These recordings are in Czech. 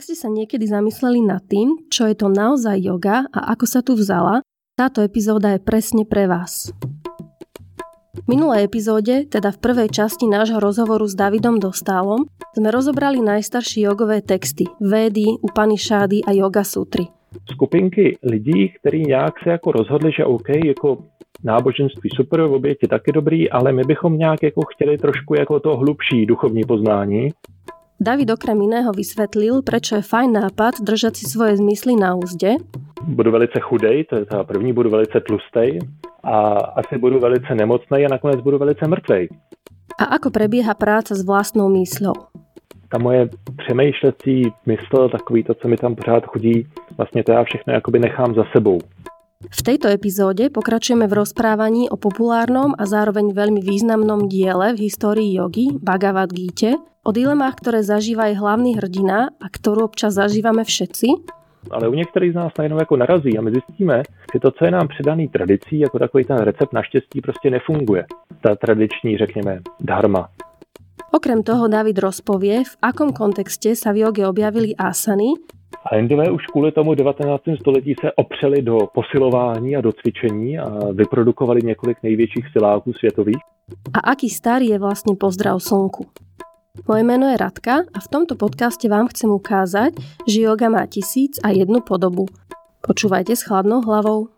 Ak ste sa niekedy zamysleli nad tým, čo je to naozaj yoga a ako sa tu vzala, táto epizóda je presne pre vás. V minulej epizóde, teda v prvej časti nášho rozhovoru s Davidom Dostálom, sme rozobrali najstarší jogové texty Védy, Upanishady a Yoga Sutry. Skupinky lidí, kteří nějak se jako rozhodli, že OK, jako náboženství super, v oběti taky dobrý, ale my bychom nějak jako chtěli trošku jako to hlubší duchovní poznání. David okrem iného vysvetlil, prečo je fajn nápad držať si svoje zmysly na úzde. Budu velice chudej, to je ta první, budu velice tlustej a asi budu velice nemocnej a nakonec budu velice mrtvej. A ako prebieha práca s vlastnou mysľou? Ta moje přemýšlecí mysl, takový to, co mi tam pořád chodí, vlastně to já všechno jakoby nechám za sebou. V tejto epizóde pokračujeme v rozprávaní o populárnom a zároveň veľmi významnom diele v histórii jogy Bhagavad Gita, o dilemách, ktoré zažíva aj hlavný hrdina a ktorú občas zažívame všetci. Ale u některých z nás najednou jako narazí a my zjistíme, že to, co je nám předaný tradicí, jako takový ten recept naštěstí prostě nefunguje. Ta tradiční, řekněme, dharma. Okrem toho David rozpovie, v akom kontexte sa v joge objavili asany a Indové už kvůli tomu 19. století se opřeli do posilování a do cvičení a vyprodukovali několik největších siláků světových. A aký starý je vlastně pozdrav slnku? Moje meno je Radka a v tomto podcaste vám chcem ukázať, že yoga má tisíc a jednu podobu. Počúvajte s chladnou hlavou.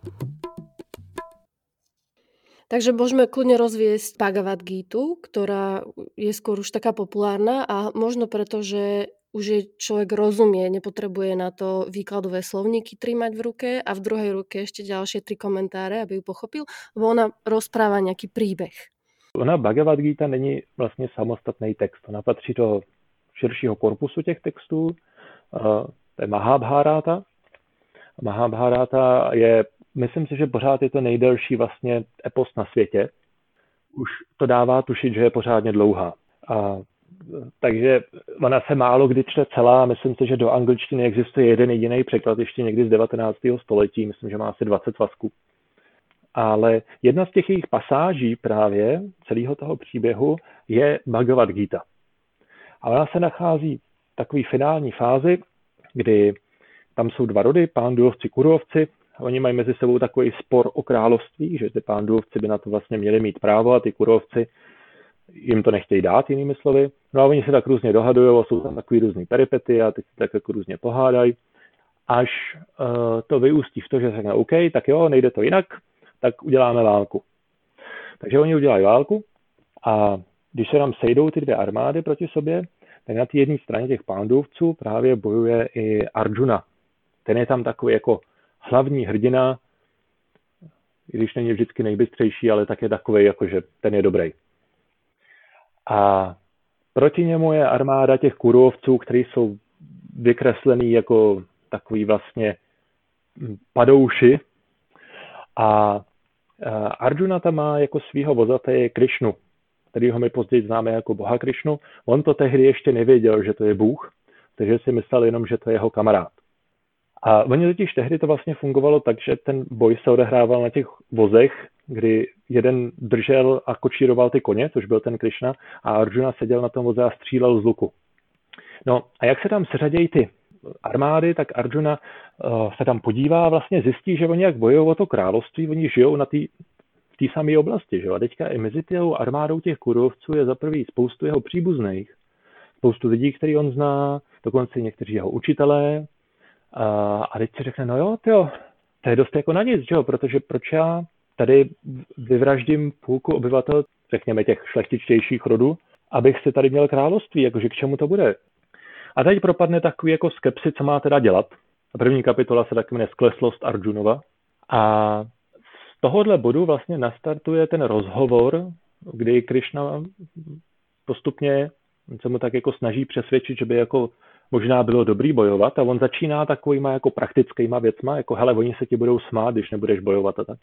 Takže môžeme kľudne rozviesť Bhagavad Gita, ktorá je skôr už taká populárna a možno preto, že už je človek rozumie, nepotrebuje na to výkladové slovníky trímať v ruke a v druhej ruke ešte ďalšie tri komentáre, aby ju pochopil, lebo ona rozpráva nejaký príbeh. Ona Bhagavad Gita není vlastně samostatný text. Ona patří do širšího korpusu těch textů. To je Mahabharata. Mahabharata je, myslím si, že pořád je to nejdelší vlastně epos na světě. Už to dává tušit, že je pořádně dlouhá. A takže ona se málo kdy čte celá. Myslím si, že do angličtiny existuje jeden jediný překlad ještě někdy z 19. století. Myslím, že má asi 20 svazků. Ale jedna z těch jejich pasáží právě celého toho příběhu je Bhagavad Gita. A ona se nachází v takové finální fázi, kdy tam jsou dva rody, pánduvci, kurovci. Oni mají mezi sebou takový spor o království, že ty pánduvci by na to vlastně měli mít právo a ty kurovci jim to nechtějí dát, jinými slovy. No a oni se tak různě dohadují a jsou tam takový různý peripety a teď se tak jako různě pohádají, až uh, to vyústí v to, že řekne OK, tak jo, nejde to jinak, tak uděláme válku. Takže oni udělají válku a když se tam sejdou ty dvě armády proti sobě, tak na té jedné straně těch pándovců právě bojuje i Arjuna. Ten je tam takový jako hlavní hrdina, i když není vždycky nejbystřejší, ale tak je takový, jako že ten je dobrý. A proti němu je armáda těch kurovců, kteří jsou vykreslený jako takový vlastně padouši. A Arjuna tam má jako svého vozaté Krišnu, který ho my později známe jako boha Krišnu. On to tehdy ještě nevěděl, že to je Bůh, takže si myslel jenom, že to je jeho kamarád. A oni totiž tehdy to vlastně fungovalo tak, že ten boj se odehrával na těch vozech, kdy jeden držel a kočíroval ty koně, což byl ten Krishna, a Arjuna seděl na tom voze a střílel z luku. No a jak se tam seřadějí ty armády, tak Arjuna uh, se tam podívá a vlastně zjistí, že oni jak bojují o to království, oni žijou na té v té samé oblasti. Že? A teďka i mezi těou armádou těch kurovců je za prvý spoustu jeho příbuzných, spoustu lidí, který on zná, dokonce někteří jeho učitelé. A, a teď si řekne, no jo, tyjo, to je dost jako na nic, že jo? protože proč já tady vyvraždím půlku obyvatel, řekněme těch šlechtičtějších rodů, abych si tady měl království, jakože k čemu to bude. A teď propadne takový jako skepsi, co má teda dělat. A první kapitola se taky jmenuje Skleslost Arjunova. A z tohohle bodu vlastně nastartuje ten rozhovor, kdy Krishna postupně se mu tak jako snaží přesvědčit, že by jako možná bylo dobrý bojovat a on začíná takovýma jako praktickýma věcma, jako hele, oni se ti budou smát, když nebudeš bojovat a tak.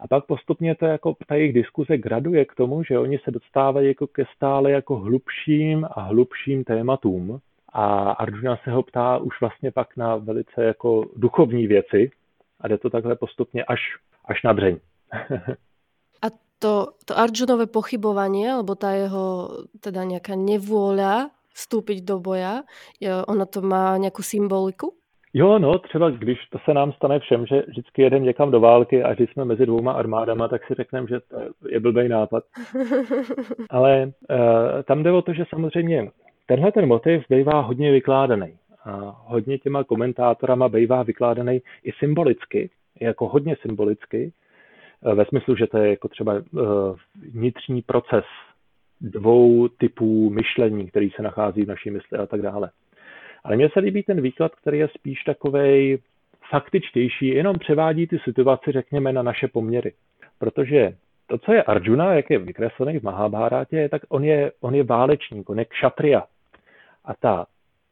A pak postupně to jako ta jejich diskuze graduje k tomu, že oni se dostávají jako ke stále jako hlubším a hlubším tématům. A Arjuna se ho ptá už vlastně pak na velice jako duchovní věci a jde to takhle postupně až, až na dřeň. a to, to Arjunové pochybovanie, alebo ta jeho teda nějaká nevôľa v vstúpiť do boja. Ono to má nějakou symboliku? Jo, no, třeba když to se nám stane všem, že vždycky jedeme někam do války a když jsme mezi dvouma armádama, tak si řekneme, že to je blbý nápad. Ale uh, tam jde o to, že samozřejmě tenhle ten motiv bývá hodně vykládaný. A hodně těma komentátorama bývá vykládaný i symbolicky, jako hodně symbolicky, eh, ve smyslu, že to je jako třeba uh, vnitřní proces dvou typů myšlení, který se nachází v naší mysli a tak dále. Ale mně se líbí ten výklad, který je spíš takovej faktičtější, jenom převádí ty situaci, řekněme, na naše poměry. Protože to, co je Arjuna, jak je vykreslený v Mahabharátě, tak on je, on je válečník, on je kšatria. A ta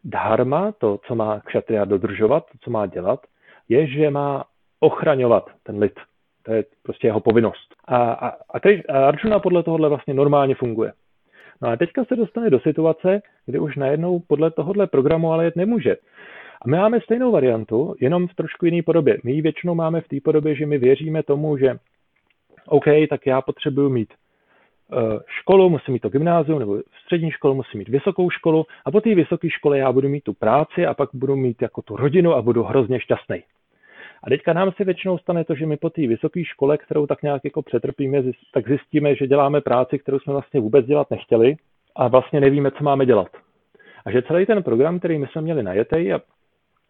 dharma, to, co má kšatria dodržovat, to, co má dělat, je, že má ochraňovat ten lid. To je prostě jeho povinnost. A, a, a, a Arjuna podle tohohle vlastně normálně funguje. No a teďka se dostane do situace, kdy už najednou podle tohohle programu ale jet nemůže. A my máme stejnou variantu, jenom v trošku jiné podobě. My ji většinou máme v té podobě, že my věříme tomu, že OK, tak já potřebuju mít eh, školu, musím mít to gymnázium, nebo střední školu, musím mít vysokou školu a po té vysoké škole já budu mít tu práci a pak budu mít jako tu rodinu a budu hrozně šťastný. A teďka nám se většinou stane to, že my po té vysoké škole, kterou tak nějak jako přetrpíme, tak zjistíme, že děláme práci, kterou jsme vlastně vůbec dělat nechtěli a vlastně nevíme, co máme dělat. A že celý ten program, který my jsme měli najetej, a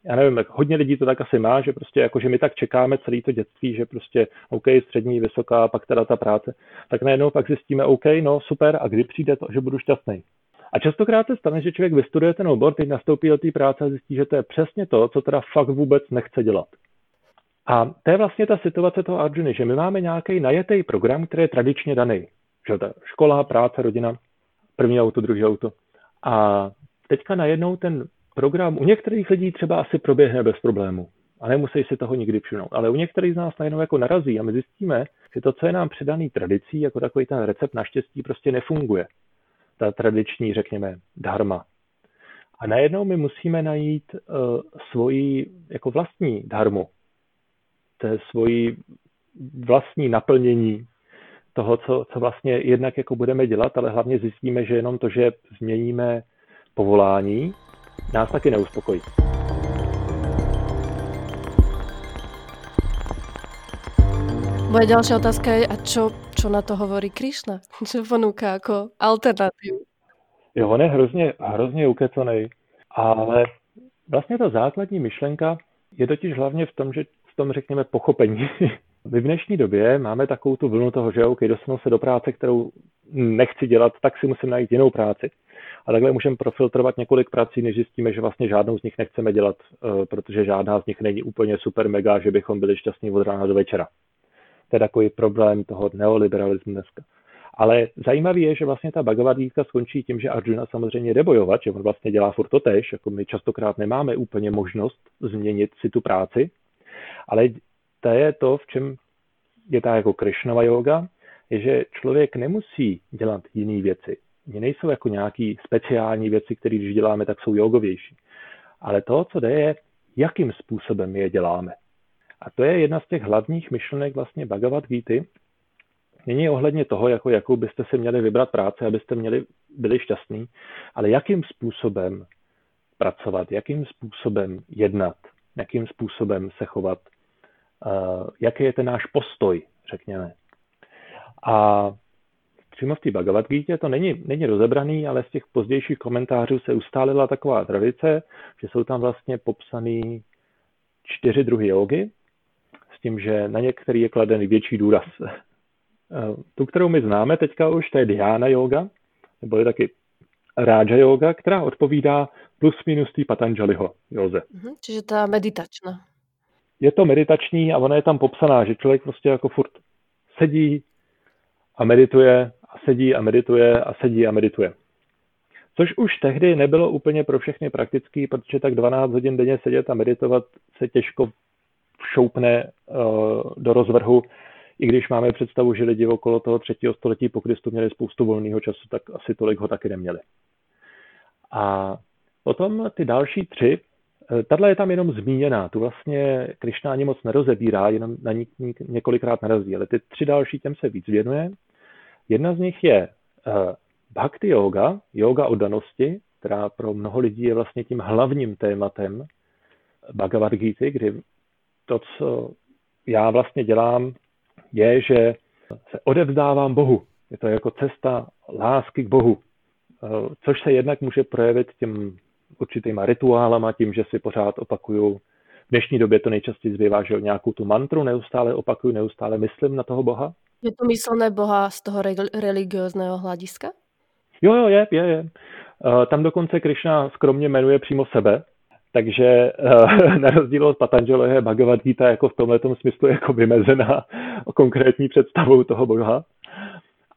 já nevím, hodně lidí to tak asi má, že prostě jako, že my tak čekáme celý to dětství, že prostě OK, střední, vysoká, pak teda ta práce, tak najednou pak zjistíme OK, no super, a kdy přijde to, že budu šťastný. A častokrát se stane, že člověk vystuduje ten obor, teď nastoupí do té práce a zjistí, že to je přesně to, co teda fakt vůbec nechce dělat. A to je vlastně ta situace toho Arjuny, že my máme nějaký najetý program, který je tradičně daný. Že to škola, práce, rodina, první auto, druhý auto. A teďka najednou ten program u některých lidí třeba asi proběhne bez problému a nemusí si toho nikdy všimnout. Ale u některých z nás najednou jako narazí a my zjistíme, že to, co je nám předaný tradicí, jako takový ten recept naštěstí prostě nefunguje. Ta tradiční, řekněme, dharma. A najednou my musíme najít uh, svoji jako vlastní dharmu, té svoji vlastní naplnění toho, co, co vlastně jednak jako budeme dělat, ale hlavně zjistíme, že jenom to, že změníme povolání, nás taky neuspokojí. Moje další otázka je, a čo, čo na to hovorí Krišna? Co ponúka jako alternativu? Jo, on je hrozně, hrozně ukecanej, ale vlastně ta základní myšlenka je totiž hlavně v tom, že tom, řekněme, pochopení. My v dnešní době máme takovou tu vlnu toho, že OK, dostanu se do práce, kterou nechci dělat, tak si musím najít jinou práci. A takhle můžeme profiltrovat několik prací, než zjistíme, že vlastně žádnou z nich nechceme dělat, eh, protože žádná z nich není úplně super mega, že bychom byli šťastní od rána do večera. To je takový problém toho neoliberalismu dneska. Ale zajímavé je, že vlastně ta Bhagavad Gita skončí tím, že Arjuna samozřejmě jde bojovat, že on vlastně dělá furt to tež, jako my častokrát nemáme úplně možnost změnit si tu práci, ale to je to, v čem je ta jako Krishnova yoga, je, že člověk nemusí dělat jiné věci. Mně nejsou jako nějaké speciální věci, které když děláme, tak jsou jogovější. Ale to, co jde, je, jakým způsobem je děláme. A to je jedna z těch hlavních myšlenek vlastně Bhagavad Gita. Není ohledně toho, jako, jakou byste si měli vybrat práci, abyste měli, byli šťastní, ale jakým způsobem pracovat, jakým způsobem jednat, jakým způsobem se chovat, jaký je ten náš postoj, řekněme. A přímo v té Bhagavad Gita to není, není rozebraný, ale z těch pozdějších komentářů se ustálila taková tradice, že jsou tam vlastně popsaný čtyři druhy jogy, s tím, že na některý je kladen větší důraz. Tu, kterou my známe teďka už, to je Dhyana yoga, nebo je taky Raja yoga, která odpovídá plus minus té Patanjaliho józe. Mhm, čiže ta meditačná. Je to meditační a ona je tam popsaná, že člověk prostě jako furt sedí a medituje a sedí a medituje a sedí a medituje. Což už tehdy nebylo úplně pro všechny praktický, protože tak 12 hodin denně sedět a meditovat se těžko šoupne uh, do rozvrhu. I když máme představu, že lidi okolo toho třetího století po Kristu měli spoustu volného času, tak asi tolik ho taky neměli. A Potom ty další tři, eh, tahle je tam jenom zmíněná, tu vlastně Krišna ani moc nerozebírá, jenom na ní několikrát narazí, ale ty tři další těm se víc věnuje. Jedna z nich je uh, bhakti yoga, yoga oddanosti, která pro mnoho lidí je vlastně tím hlavním tématem Bhagavad Gita, kdy to, co já vlastně dělám, je, že se odevzdávám Bohu. Je to jako cesta lásky k Bohu, což se jednak může projevit tím určitýma rituálama, tím, že si pořád opakuju v dnešní době to nejčastěji zbývá, že nějakou tu mantru neustále opakuju, neustále myslím na toho Boha. Je to myslené Boha z toho religiózneho hlediska? Jo, jo, je, je, je. Eh, tam dokonce Krishna skromně jmenuje přímo sebe, takže eh, na rozdíl od Patanžela je Bhagavad Gita jako v tomhle smyslu jako vymezená konkrétní představou toho boha.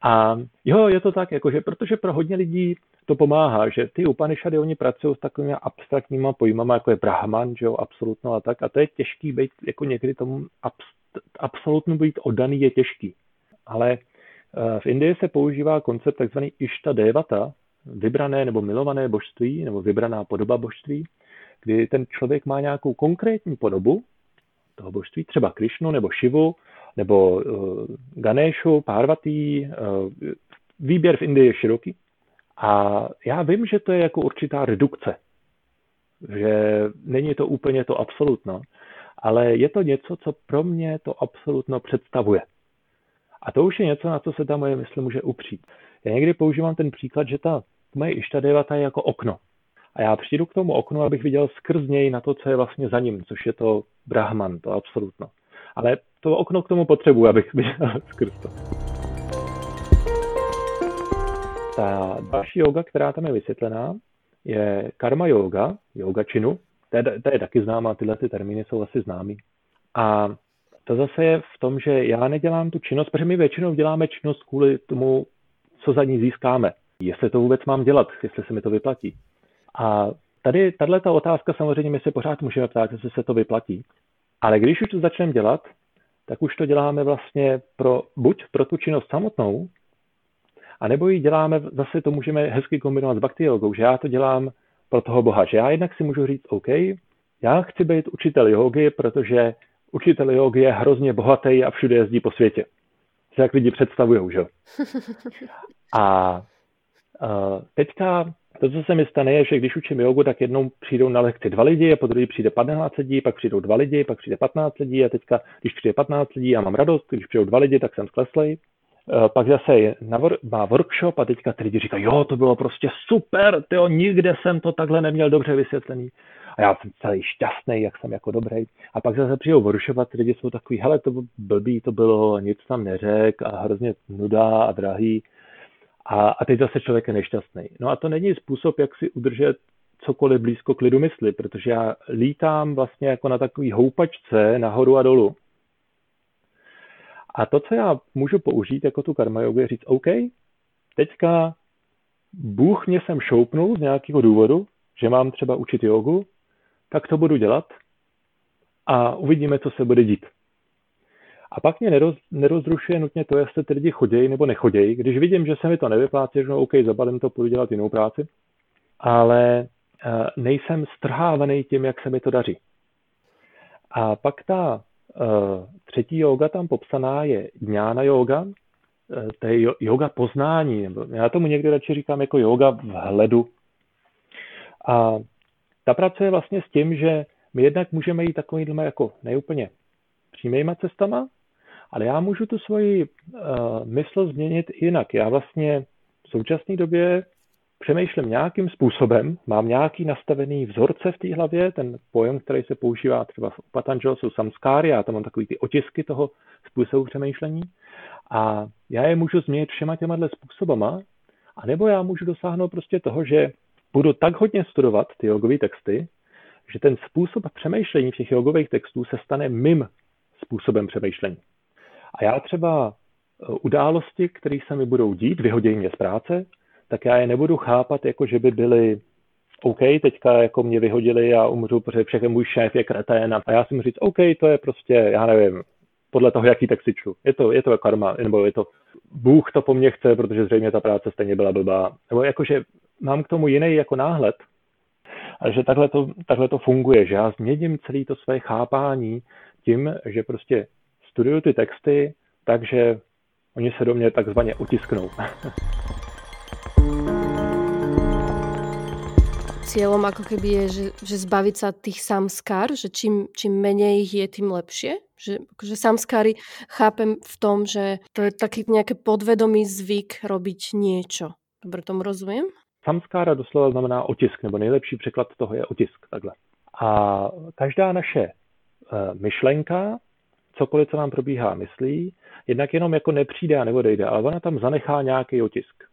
A jo, je to tak, jakože, protože pro hodně lidí to pomáhá, že ty Upanishady, oni pracují s takovými abstraktníma pojmama, jako je Brahman, že jo, absolutno a tak. A to je těžký být, jako někdy tomu absolutně být oddaný je těžký. Ale eh, v Indii se používá koncept tzv. Ishta Devata, vybrané nebo milované božství, nebo vybraná podoba božství, kdy ten člověk má nějakou konkrétní podobu toho božství, třeba Krišnu nebo Šivu, nebo uh, Ganeshu, Parvati, uh, výběr v Indii je široký. A já vím, že to je jako určitá redukce, že není to úplně to absolutno, ale je to něco, co pro mě to absolutno představuje. A to už je něco, na co se ta moje mysl může upřít. Já někdy používám ten příklad, že ta moje Ištadevata je jako okno. A já přijdu k tomu oknu, abych viděl skrz něj na to, co je vlastně za ním, což je to Brahman, to absolutno. Ale to okno k tomu potřebuji, abych viděl skrz to. Ta další yoga, která tam je vysvětlená, je karma yoga, yoga činu. To je, to je taky známá, tyhle ty termíny jsou asi známý. A to zase je v tom, že já nedělám tu činnost, protože my většinou děláme činnost kvůli tomu, co za ní získáme. Jestli to vůbec mám dělat, jestli se mi to vyplatí. A tady tato otázka samozřejmě my se pořád můžeme ptát, jestli se to vyplatí. Ale když už to začneme dělat, tak už to děláme vlastně pro, buď pro tu činnost samotnou, a nebo ji děláme, zase to můžeme hezky kombinovat s bhakti jogou, že já to dělám pro toho Boha, že já jednak si můžu říct, OK, já chci být učitel jogy, protože učitel jogy je hrozně bohatý a všude jezdí po světě. Jak lidi představují, že? A uh, teďka to, co se mi stane, je, že když učím jogu, tak jednou přijdou na lekci dva lidi, a po druhé přijde 15 lidí, pak přijdou dva lidi, pak přijde 15 lidí a teďka, když přijde 15 lidí, já mám radost, když přijdou dva lidi, tak jsem skleslej. Eh, pak zase wor- má workshop a teďka ty lidi říkají, jo, to bylo prostě super, tyjo, nikde jsem to takhle neměl dobře vysvětlený. A já jsem celý šťastný, jak jsem jako dobrý. A pak zase přijdou workshop a ty lidi jsou takový, hele, to blbý to bylo, nic tam neřek a hrozně nuda a drahý. A, a teď zase člověk je nešťastný. No a to není způsob, jak si udržet cokoliv blízko klidu mysli, protože já lítám vlastně jako na takový houpačce nahoru a dolů. A to, co já můžu použít jako tu karma je říct, OK, teďka Bůh mě sem šoupnul z nějakého důvodu, že mám třeba učit jogu, tak to budu dělat a uvidíme, co se bude dít. A pak mě neroz, nerozrušuje nutně to, jestli ty lidi chodějí nebo nechodějí. Když vidím, že se mi to nevyplácí, že no, OK, zabalím to, půjdu dělat jinou práci. Ale uh, nejsem strhávaný tím, jak se mi to daří. A pak ta uh, třetí yoga tam popsaná je dňána yoga, uh, to je yoga poznání. Já tomu někdy radši říkám jako yoga vhledu. A ta pracuje vlastně s tím, že my jednak můžeme jít takovýhle jako neúplně přímýma cestama, ale já můžu tu svoji uh, mysl změnit jinak. Já vlastně v současné době přemýšlím nějakým způsobem, mám nějaký nastavený vzorce v té hlavě, ten pojem, který se používá třeba v Patanjali, jsou samskáry, já tam mám takový ty otisky toho způsobu přemýšlení a já je můžu změnit všema těma způsobama, anebo já můžu dosáhnout prostě toho, že budu tak hodně studovat ty jogové texty, že ten způsob přemýšlení v těch jogových textů se stane mým způsobem přemýšlení. A já třeba e, události, které se mi budou dít, vyhodějí mě z práce, tak já je nebudu chápat, jako že by byly OK, teďka jako mě vyhodili a umřu, protože všechny můj šéf je kretén a já si mu říct, OK, to je prostě, já nevím, podle toho, jaký text si čtu. Je to, je to karma, nebo je to, Bůh to po mně chce, protože zřejmě ta práce stejně byla blbá. Nebo jakože mám k tomu jiný jako náhled, ale že takhle to, takhle to funguje, že já změním celé to své chápání tím, že prostě studuju ty texty, takže oni se do mě takzvaně utisknou. cieľom ako keby je, že, že zbaviť sa tých samskár, že čím, čím menej ich je, tým lepšie? Že, že samskáry chápem v tom, že to je taký nejaký podvedomý zvyk robiť niečo. Dobre tomu rozumiem? Samskára doslova znamená otisk, nebo nejlepší překlad toho je otisk, takhle. A každá naše uh, myšlenka, cokoliv, co nám probíhá myslí, jednak jenom jako nepřijde a nebo dejde, ale ona tam zanechá nějaký otisk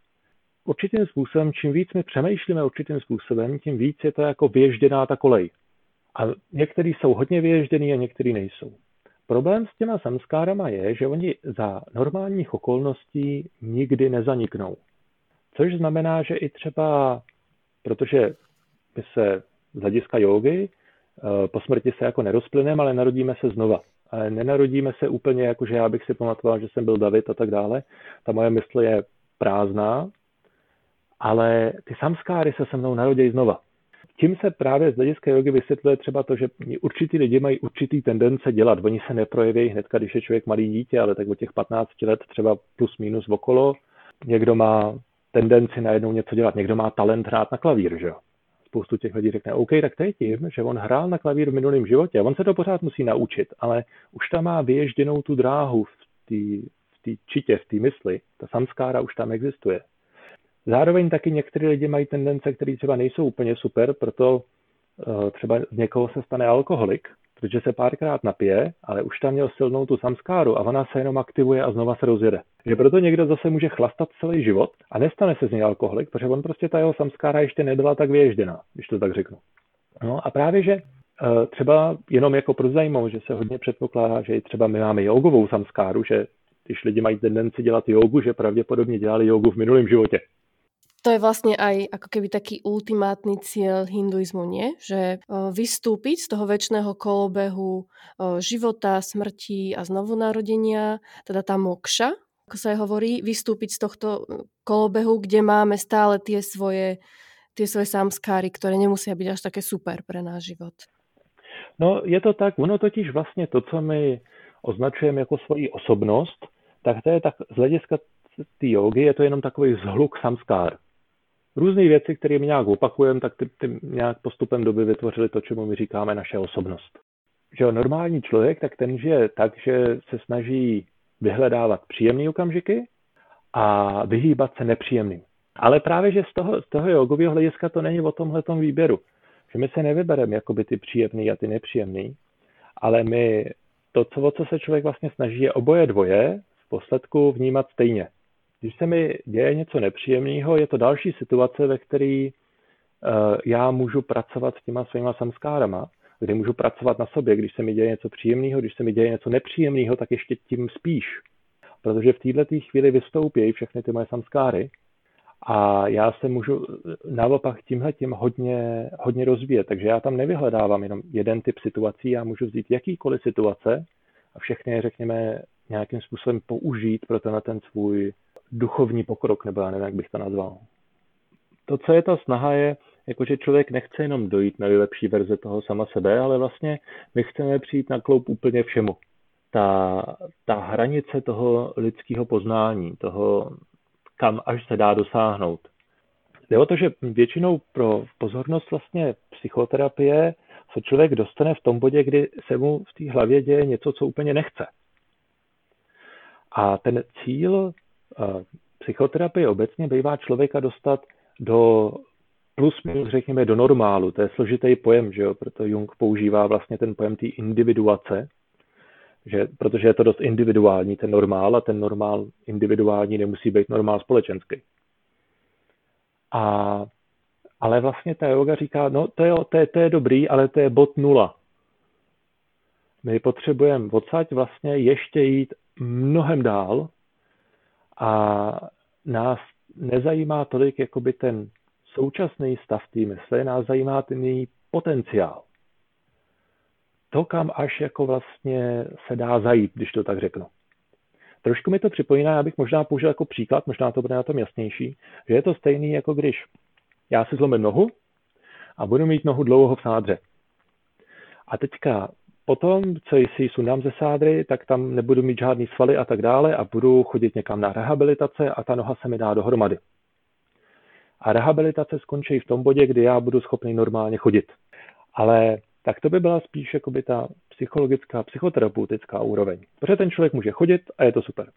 určitým způsobem, čím víc my přemýšlíme určitým způsobem, tím víc je to jako vyježděná ta kolej. A některý jsou hodně vyježděný a některý nejsou. Problém s těma samskárama je, že oni za normálních okolností nikdy nezaniknou. Což znamená, že i třeba, protože my se z hlediska jogy eh, po smrti se jako nerozplyneme, ale narodíme se znova. Nenarodíme se úplně jako, že já bych si pamatoval, že jsem byl David a tak dále. Ta moje mysl je prázdná, ale ty samskáry se se mnou narodí znova. Tím se právě z hlediska jogy vysvětluje třeba to, že určitý lidi mají určitý tendence dělat. Oni se neprojeví hned, když je člověk malý dítě, ale tak od těch 15 let třeba plus minus okolo. Někdo má tendenci najednou něco dělat, někdo má talent hrát na klavír, že jo. Spoustu těch lidí řekne, OK, tak to je tím, že on hrál na klavír v minulém životě, on se to pořád musí naučit, ale už tam má vyježděnou tu dráhu v té v čitě, v té mysli. Ta samskára už tam existuje. Zároveň taky některý lidi mají tendence, které třeba nejsou úplně super, proto uh, třeba z někoho se stane alkoholik, protože se párkrát napije, ale už tam měl silnou tu samskáru a ona se jenom aktivuje a znova se rozjede. Že proto někdo zase může chlastat celý život a nestane se z něj alkoholik, protože on prostě ta jeho samskára ještě nebyla tak vyježděná, když to tak řeknu. No a právě, že uh, třeba jenom jako pro zajímavost, že se hodně předpokládá, že třeba my máme jogovou samskáru, že když lidi mají tendenci dělat jogu, že pravděpodobně dělali jogu v minulém životě to je vlastne aj ako keby taký ultimátny cieľ hinduizmu, nie? Že vystúpiť z toho väčšného kolobehu života, smrti a znovu narodenia, teda tá mokša, ako sa aj hovorí, vystúpiť z tohto kolobehu, kde máme stále tie svoje, tie svoje samskáry, ktoré nemusia byť až také super pre náš život. No je to tak, ono totiž vlastně to, co my označujeme jako svoji osobnost, tak to je tak z hlediska té jogy je to jenom takový zhluk samskár různé věci, které my nějak opakujeme, tak ty, ty nějak postupem doby vytvořili to, čemu my říkáme naše osobnost. Že jo, normální člověk, tak ten žije tak, že se snaží vyhledávat příjemné okamžiky a vyhýbat se nepříjemným. Ale právě, že z toho, z toho jogového hlediska to není o tomhle výběru. Že my se nevybereme jakoby ty příjemný a ty nepříjemný, ale my to, co, o co se člověk vlastně snaží, je oboje dvoje v posledku vnímat stejně. Když se mi děje něco nepříjemného, je to další situace, ve které uh, já můžu pracovat s těma svýma samskárama, kdy můžu pracovat na sobě. Když se mi děje něco příjemného, když se mi děje něco nepříjemného, tak ještě tím spíš. Protože v této chvíli vystoupí všechny ty moje samskáry a já se můžu naopak tímhle tím hodně, hodně rozvíjet. Takže já tam nevyhledávám jenom jeden typ situací, já můžu vzít jakýkoliv situace a všechny je, řekněme, nějakým způsobem použít pro tenhle ten svůj duchovní pokrok, nebo já nevím, jak bych to nazval. To, co je ta snaha, je, jakože člověk nechce jenom dojít na nejlepší verze toho sama sebe, ale vlastně my chceme přijít na kloup úplně všemu. Ta, ta hranice toho lidského poznání, toho, kam až se dá dosáhnout. Jde o to, že většinou pro pozornost vlastně psychoterapie se člověk dostane v tom bodě, kdy se mu v té hlavě děje něco, co úplně nechce. A ten cíl psychoterapie obecně bývá člověka dostat do plus minus, řekněme, do normálu. To je složitý pojem, že jo? proto Jung používá vlastně ten pojem té individuace, že, protože je to dost individuální, ten normál, a ten normál individuální nemusí být normál společenský. A, ale vlastně ta yoga říká, no to je, to, je, to je dobrý, ale to je bod nula. My potřebujeme odsaď vlastně ještě jít mnohem dál, a nás nezajímá tolik jakoby ten současný stav té mysli, nás zajímá ten její potenciál. To, kam až jako vlastně se dá zajít, když to tak řeknu. Trošku mi to připomíná, já bych možná použil jako příklad, možná to bude na tom jasnější, že je to stejný, jako když já si zlomím nohu a budu mít nohu dlouho v sádře. A teďka Potom, co si sundám ze sádry, tak tam nebudu mít žádný svaly a tak dále a budu chodit někam na rehabilitace a ta noha se mi dá dohromady. A rehabilitace skončí v tom bodě, kdy já budu schopný normálně chodit. Ale tak to by byla spíš jakoby ta psychologická, psychoterapeutická úroveň. Protože ten člověk může chodit a je to super.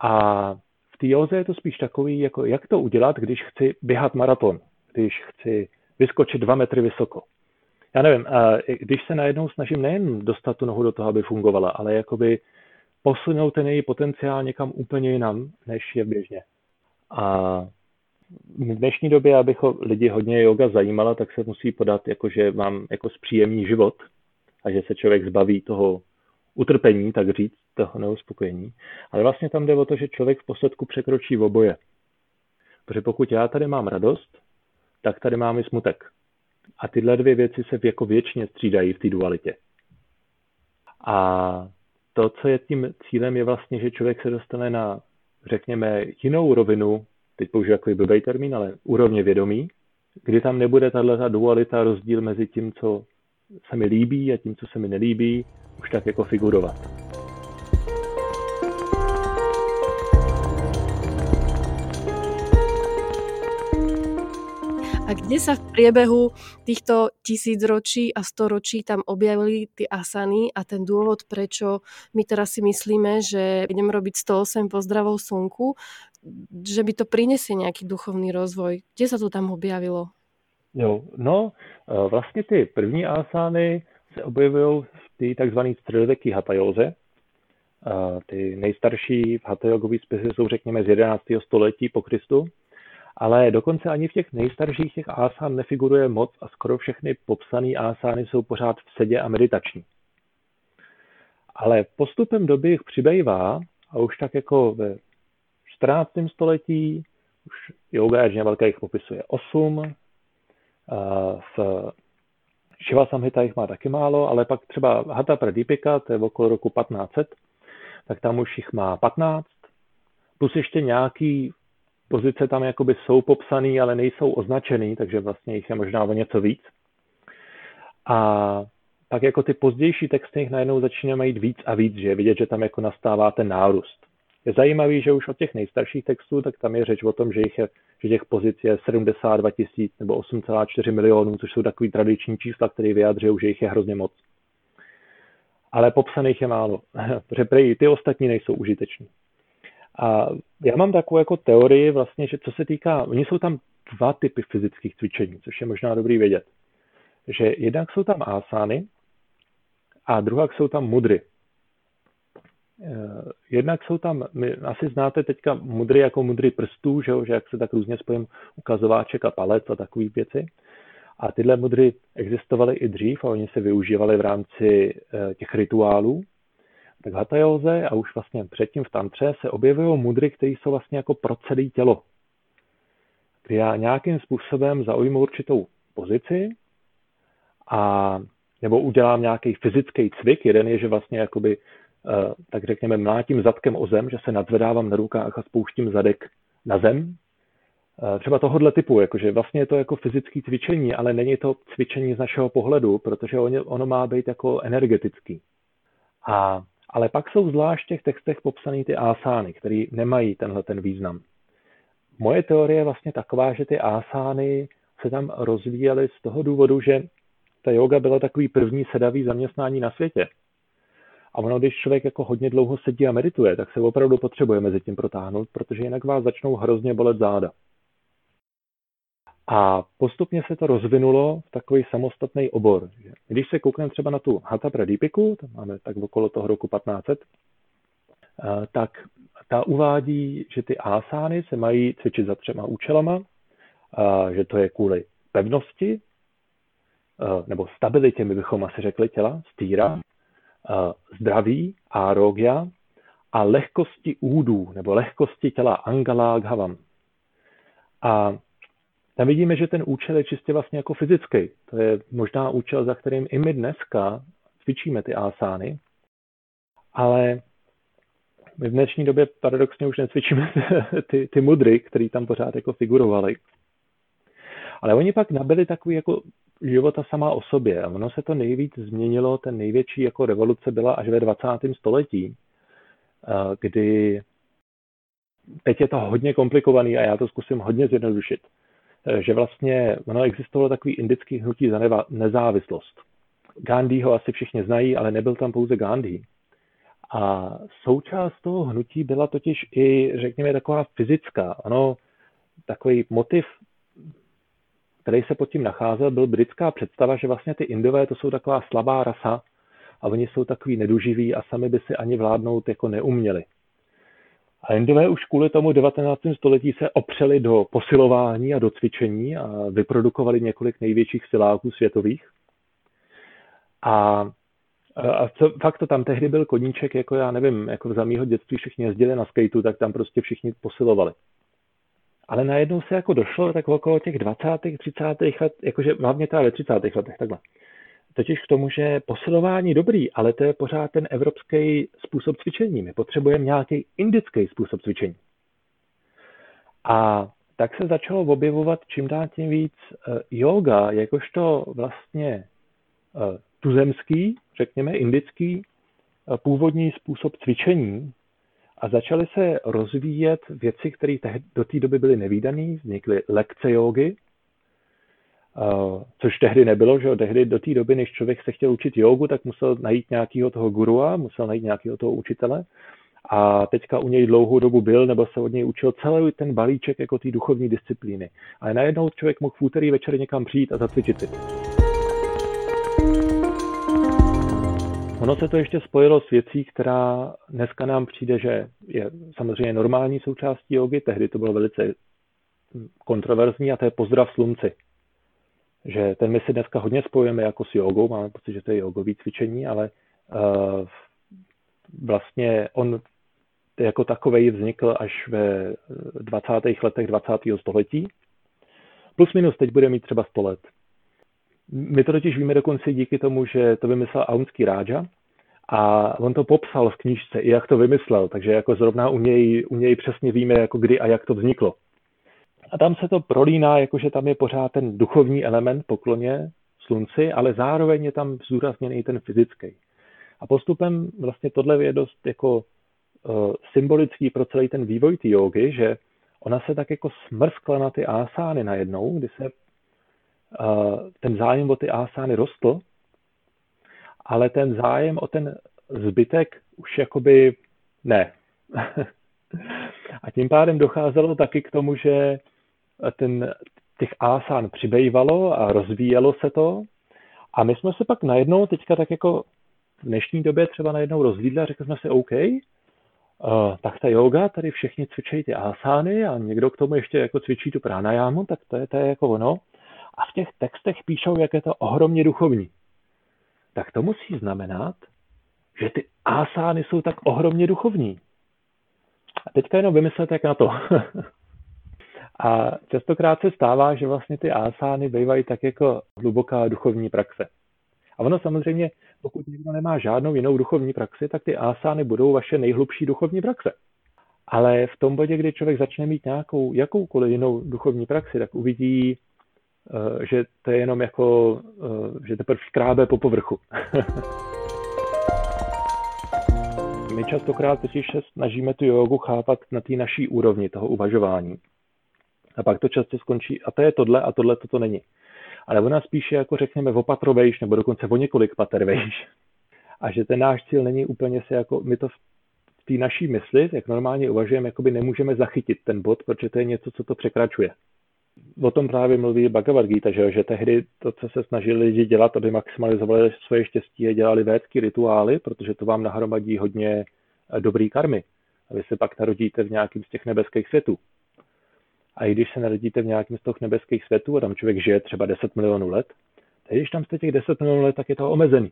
A v té józe je to spíš takový, jako jak to udělat, když chci běhat maraton, když chci vyskočit dva metry vysoko. Já nevím, když se najednou snažím nejen dostat tu nohu do toho, aby fungovala, ale jakoby posunout ten její potenciál někam úplně jinam, než je běžně. A v dnešní době, abych lidi hodně yoga zajímala, tak se musí podat, jako že mám jako zpříjemný život a že se člověk zbaví toho utrpení, tak říct, toho neuspokojení. Ale vlastně tam jde o to, že člověk v posledku překročí v oboje. Protože pokud já tady mám radost, tak tady mám i smutek. A tyhle dvě věci se jako věčně střídají v té dualitě. A to, co je tím cílem, je vlastně, že člověk se dostane na, řekněme, jinou rovinu, teď použiju takový blbý termín, ale úrovně vědomí, kdy tam nebude tahle dualita, rozdíl mezi tím, co se mi líbí a tím, co se mi nelíbí, už tak jako figurovat. A kde sa v priebehu týchto tisícročí a storočí tam objavili ty asany a ten dôvod, prečo my teraz si myslíme, že idem robiť 108 pozdravov slnku, že by to prinesie nejaký duchovný rozvoj. Kde sa to tam objavilo? Jo, no, e, vlastně ty první asány se objevují v té takzvané středověké hatajóze. E, ty nejstarší hatajogové spisy jsou, řekněme, z 11. století po Kristu ale dokonce ani v těch nejstarších těch asán nefiguruje moc a skoro všechny popsané asány jsou pořád v sedě a meditační. Ale postupem doby jich přibývá a už tak jako ve 14. století, už yoga Ajna Velká jich popisuje 8, v Shiva Samhita jich má taky málo, ale pak třeba Hatha Pradipika, to je okolo roku 1500, tak tam už jich má 15, plus ještě nějaký pozice tam jakoby jsou popsané, ale nejsou označený, takže vlastně jich je možná o něco víc. A pak jako ty pozdější texty jich najednou začínají mít víc a víc, že je vidět, že tam jako nastává ten nárůst. Je zajímavý, že už od těch nejstarších textů, tak tam je řeč o tom, že, jich je, že těch pozic je 72 tisíc nebo 8,4 milionů, což jsou takový tradiční čísla, které vyjadřují, že jich je hrozně moc. Ale popsaných je málo, protože ty ostatní nejsou užiteční. A já mám takovou jako teorii vlastně, že co se týká, oni jsou tam dva typy fyzických cvičení, což je možná dobrý vědět. Že jednak jsou tam asány a druhá jsou tam mudry. Eh, jednak jsou tam, my asi znáte teďka mudry jako mudry prstů, že, že jak se tak různě spojím ukazováček a palec a takové věci. A tyhle mudry existovaly i dřív a oni se využívali v rámci eh, těch rituálů tak hatajóze a už vlastně předtím v tantře se objevují mudry, které jsou vlastně jako pro celé tělo. Kdy já nějakým způsobem zaujmu určitou pozici a nebo udělám nějaký fyzický cvik. Jeden je, že vlastně jakoby, eh, tak řekněme, mlátím zadkem o zem, že se nadzvedávám na rukách a spouštím zadek na zem. Eh, třeba tohohle typu, jakože vlastně je to jako fyzické cvičení, ale není to cvičení z našeho pohledu, protože ono má být jako energetický. A ale pak jsou zvlášť v těch textech popsané ty asány, které nemají tenhle ten význam. Moje teorie je vlastně taková, že ty asány se tam rozvíjely z toho důvodu, že ta yoga byla takový první sedavý zaměstnání na světě. A ono, když člověk jako hodně dlouho sedí a medituje, tak se opravdu potřebuje mezi tím protáhnout, protože jinak vás začnou hrozně bolet záda. A postupně se to rozvinulo v takový samostatný obor. Když se koukneme třeba na tu Hatha Pradipiku, tam máme tak okolo toho roku 1500, eh, tak ta uvádí, že ty asány se mají cvičit za třema účelama, že to je kvůli pevnosti, eh, nebo stabilitě, my bychom asi řekli těla, stíra, eh, zdraví, arogya a lehkosti údů, nebo lehkosti těla, angala ghavam. A tam vidíme, že ten účel je čistě vlastně jako fyzický. To je možná účel, za kterým i my dneska cvičíme ty asány, ale my v dnešní době paradoxně už necvičíme ty, ty mudry, které tam pořád jako figurovaly. Ale oni pak nabili takový jako života sama o sobě. A ono se to nejvíc změnilo, ten největší jako revoluce byla až ve 20. století, eh, kdy teď je to hodně komplikovaný a já to zkusím hodně zjednodušit že vlastně ono existovalo takový indický hnutí za nezávislost. Gandhi ho asi všichni znají, ale nebyl tam pouze Gandhi. A součást toho hnutí byla totiž i, řekněme, taková fyzická. Ano, takový motiv, který se pod tím nacházel, byl britská představa, že vlastně ty Indové to jsou taková slabá rasa a oni jsou takový neduživí a sami by si ani vládnout jako neuměli. A Indové už kvůli tomu 19. století se opřeli do posilování a do cvičení a vyprodukovali několik největších siláků světových. A, a co, fakt to tam tehdy byl koníček, jako já nevím, jako za mýho dětství všichni jezdili na skateu, tak tam prostě všichni posilovali. Ale najednou se jako došlo tak okolo těch 20. 30. let, jakože hlavně teda ve 30. letech takhle. Totiž k tomu, že posilování dobrý, ale to je pořád ten evropský způsob cvičení. My potřebujeme nějaký indický způsob cvičení. A tak se začalo objevovat čím dál tím víc eh, yoga, jakožto vlastně eh, tuzemský, řekněme indický, eh, původní způsob cvičení, a začaly se rozvíjet věci, které do té doby byly nevýdané, vznikly lekce jogy, což tehdy nebylo, že tehdy do té doby, než člověk se chtěl učit jogu, tak musel najít nějakého toho gurua, musel najít nějakého toho učitele a teďka u něj dlouhou dobu byl, nebo se od něj učil celý ten balíček jako té duchovní disciplíny. Ale najednou člověk mohl v úterý večer někam přijít a zacvičit si. Ono se to ještě spojilo s věcí, která dneska nám přijde, že je samozřejmě normální součástí jogy, tehdy to bylo velice kontroverzní a to je pozdrav slunci. Že ten my si dneska hodně spojujeme jako s jogou, máme pocit, že to je jogový cvičení, ale uh, vlastně on jako takový vznikl až ve 20. letech 20. století. Plus minus teď bude mít třeba 100 let. My to totiž víme dokonce díky tomu, že to vymyslel Aunský Ráža a on to popsal v knížce, i jak to vymyslel, takže jako zrovna u něj, u něj přesně víme, jako kdy a jak to vzniklo. A tam se to prolíná, jakože tam je pořád ten duchovní element pokloně slunci, ale zároveň je tam zúrazněný ten fyzický. A postupem vlastně tohle je dost jako uh, symbolický pro celý ten vývoj té jogy, že ona se tak jako smrskla na ty ásány najednou, kdy se ten zájem o ty asány rostl, ale ten zájem o ten zbytek už jakoby ne. a tím pádem docházelo taky k tomu, že ten, těch asán přibývalo a rozvíjelo se to. A my jsme se pak najednou teďka tak jako v dnešní době třeba najednou rozvídli a řekli jsme si OK, uh, tak ta yoga, tady všichni cvičí ty asány a někdo k tomu ještě jako cvičí tu pranajámu, tak to je, to je jako ono a v těch textech píšou, jak je to ohromně duchovní. Tak to musí znamenat, že ty ásány jsou tak ohromně duchovní. A teďka jenom vymyslete, jak na to. a častokrát se stává, že vlastně ty ásány bývají tak jako hluboká duchovní praxe. A ono samozřejmě, pokud někdo nemá žádnou jinou duchovní praxi, tak ty ásány budou vaše nejhlubší duchovní praxe. Ale v tom bodě, kdy člověk začne mít nějakou jakoukoliv jinou duchovní praxi, tak uvidí Eh, že to je jenom jako, eh, že teprve škrábe po povrchu. My častokrát totiž se snažíme tu jogu chápat na té naší úrovni toho uvažování. A pak to často skončí, a to je tohle, a tohle toto není. Ale ona spíše jako řekněme opatrovejš, nebo dokonce o několik pater vejš. A že ten náš cíl není úplně se jako, my to v té naší mysli, jak normálně uvažujeme, jakoby nemůžeme zachytit ten bod, protože to je něco, co to překračuje o tom právě mluví Bhagavad Gita, že, že tehdy to, co se snažili lidi dělat, aby maximalizovali svoje štěstí, je dělali védský rituály, protože to vám nahromadí hodně eh, dobrý karmy. A vy se pak narodíte v nějakým z těch nebeských světů. A i když se narodíte v nějakém z těch nebeských světů a tam člověk žije třeba 10 milionů let, tak když tam jste těch 10 milionů let, tak je to omezený.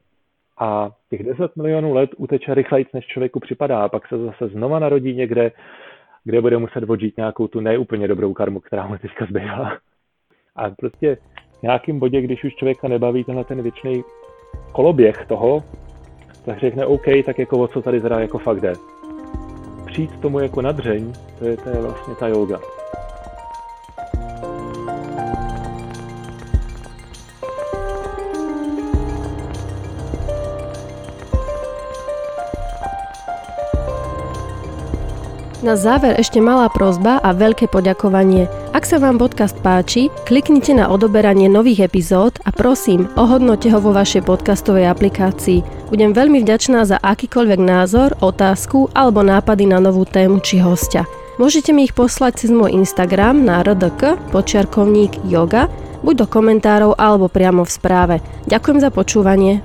A těch 10 milionů let uteče rychleji, než člověku připadá. A pak se zase znova narodí někde kde bude muset odžít nějakou tu neúplně dobrou karmu, která mu teďka zbývá. A prostě v nějakým bodě, když už člověka nebaví tenhle ten věčný koloběh toho, tak řekne OK, tak jako o co tady zrá jako fakt jde. Přijít tomu jako nadřeň, to je, to je vlastně ta yoga. Na záver ešte malá prozba a veľké poďakovanie. Ak sa vám podcast páči, kliknite na odoberanie nových epizód a prosím, ohodnote ho vo vašej podcastovej aplikácii. Budem veľmi vďačná za akýkoľvek názor, otázku alebo nápady na novú tému či hostia. Môžete mi ich poslať cez môj Instagram na rdk počiarkovník yoga, buď do komentárov alebo priamo v správe. Ďakujem za počúvanie.